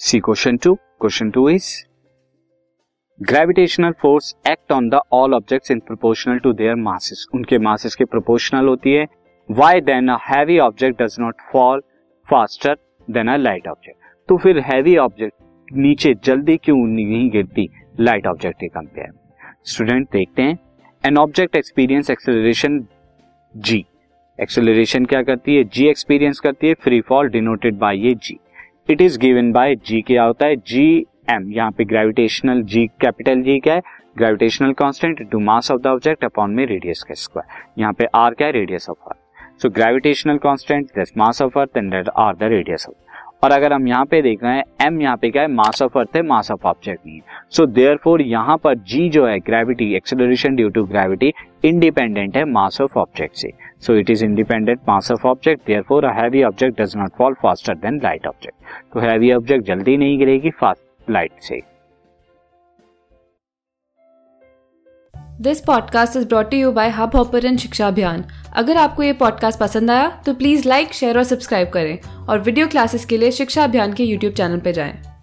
C question two question two is gravitational force act on the all objects in proportional to their masses उनके masses के proportional होती है। Why then a heavy object does not fall faster than a light object तो फिर heavy object नीचे जल्दी क्यों नहीं गिरती? लाइट ऑब्जेक्ट के कंपेयर स्टूडेंट देखते हैं। An object experience acceleration G acceleration क्या करती है? जी एक्सपीरियंस करती है। फ्री फॉल डिनोटेड बाय ये G it is given by G क्या होता है जी एम यहाँ पे ग्रेविटेशनल जी कैपिटल जी क्या है? Gravitational constant to mass of the object upon में रेडियस का स्क्वायर यहाँ पे आर क्या है? Radius of Earth so gravitational constant this mass of Earth and R the radius of और अगर हम यहाँ पे देख रहे हैं एम यहाँ पे क्या है? मास ऑफ़ अर्थ है मास ऑफ़ ऑब्जेक्ट नहीं है. सो देयर फोर यहाँ पर जी जो है gravity acceleration due to gravity independent है मास ऑफ़ ऑब्जेक्ट से. So it is independent mass of object therefore heavy object does not fall faster than light object तो heavy object जल्दी नहीं गिरेगी फास्ट लाइट से this podcast is brought you by Hubhopper Shiksha Abhiyan अगर आपको ये podcast पसंद आया तो प्लीज़ लाइक शेयर और सब्सक्राइब करें और वीडियो क्लासेस के लिए शिक्षा अभियान के यूट्यूब चैनल पर जाएँ।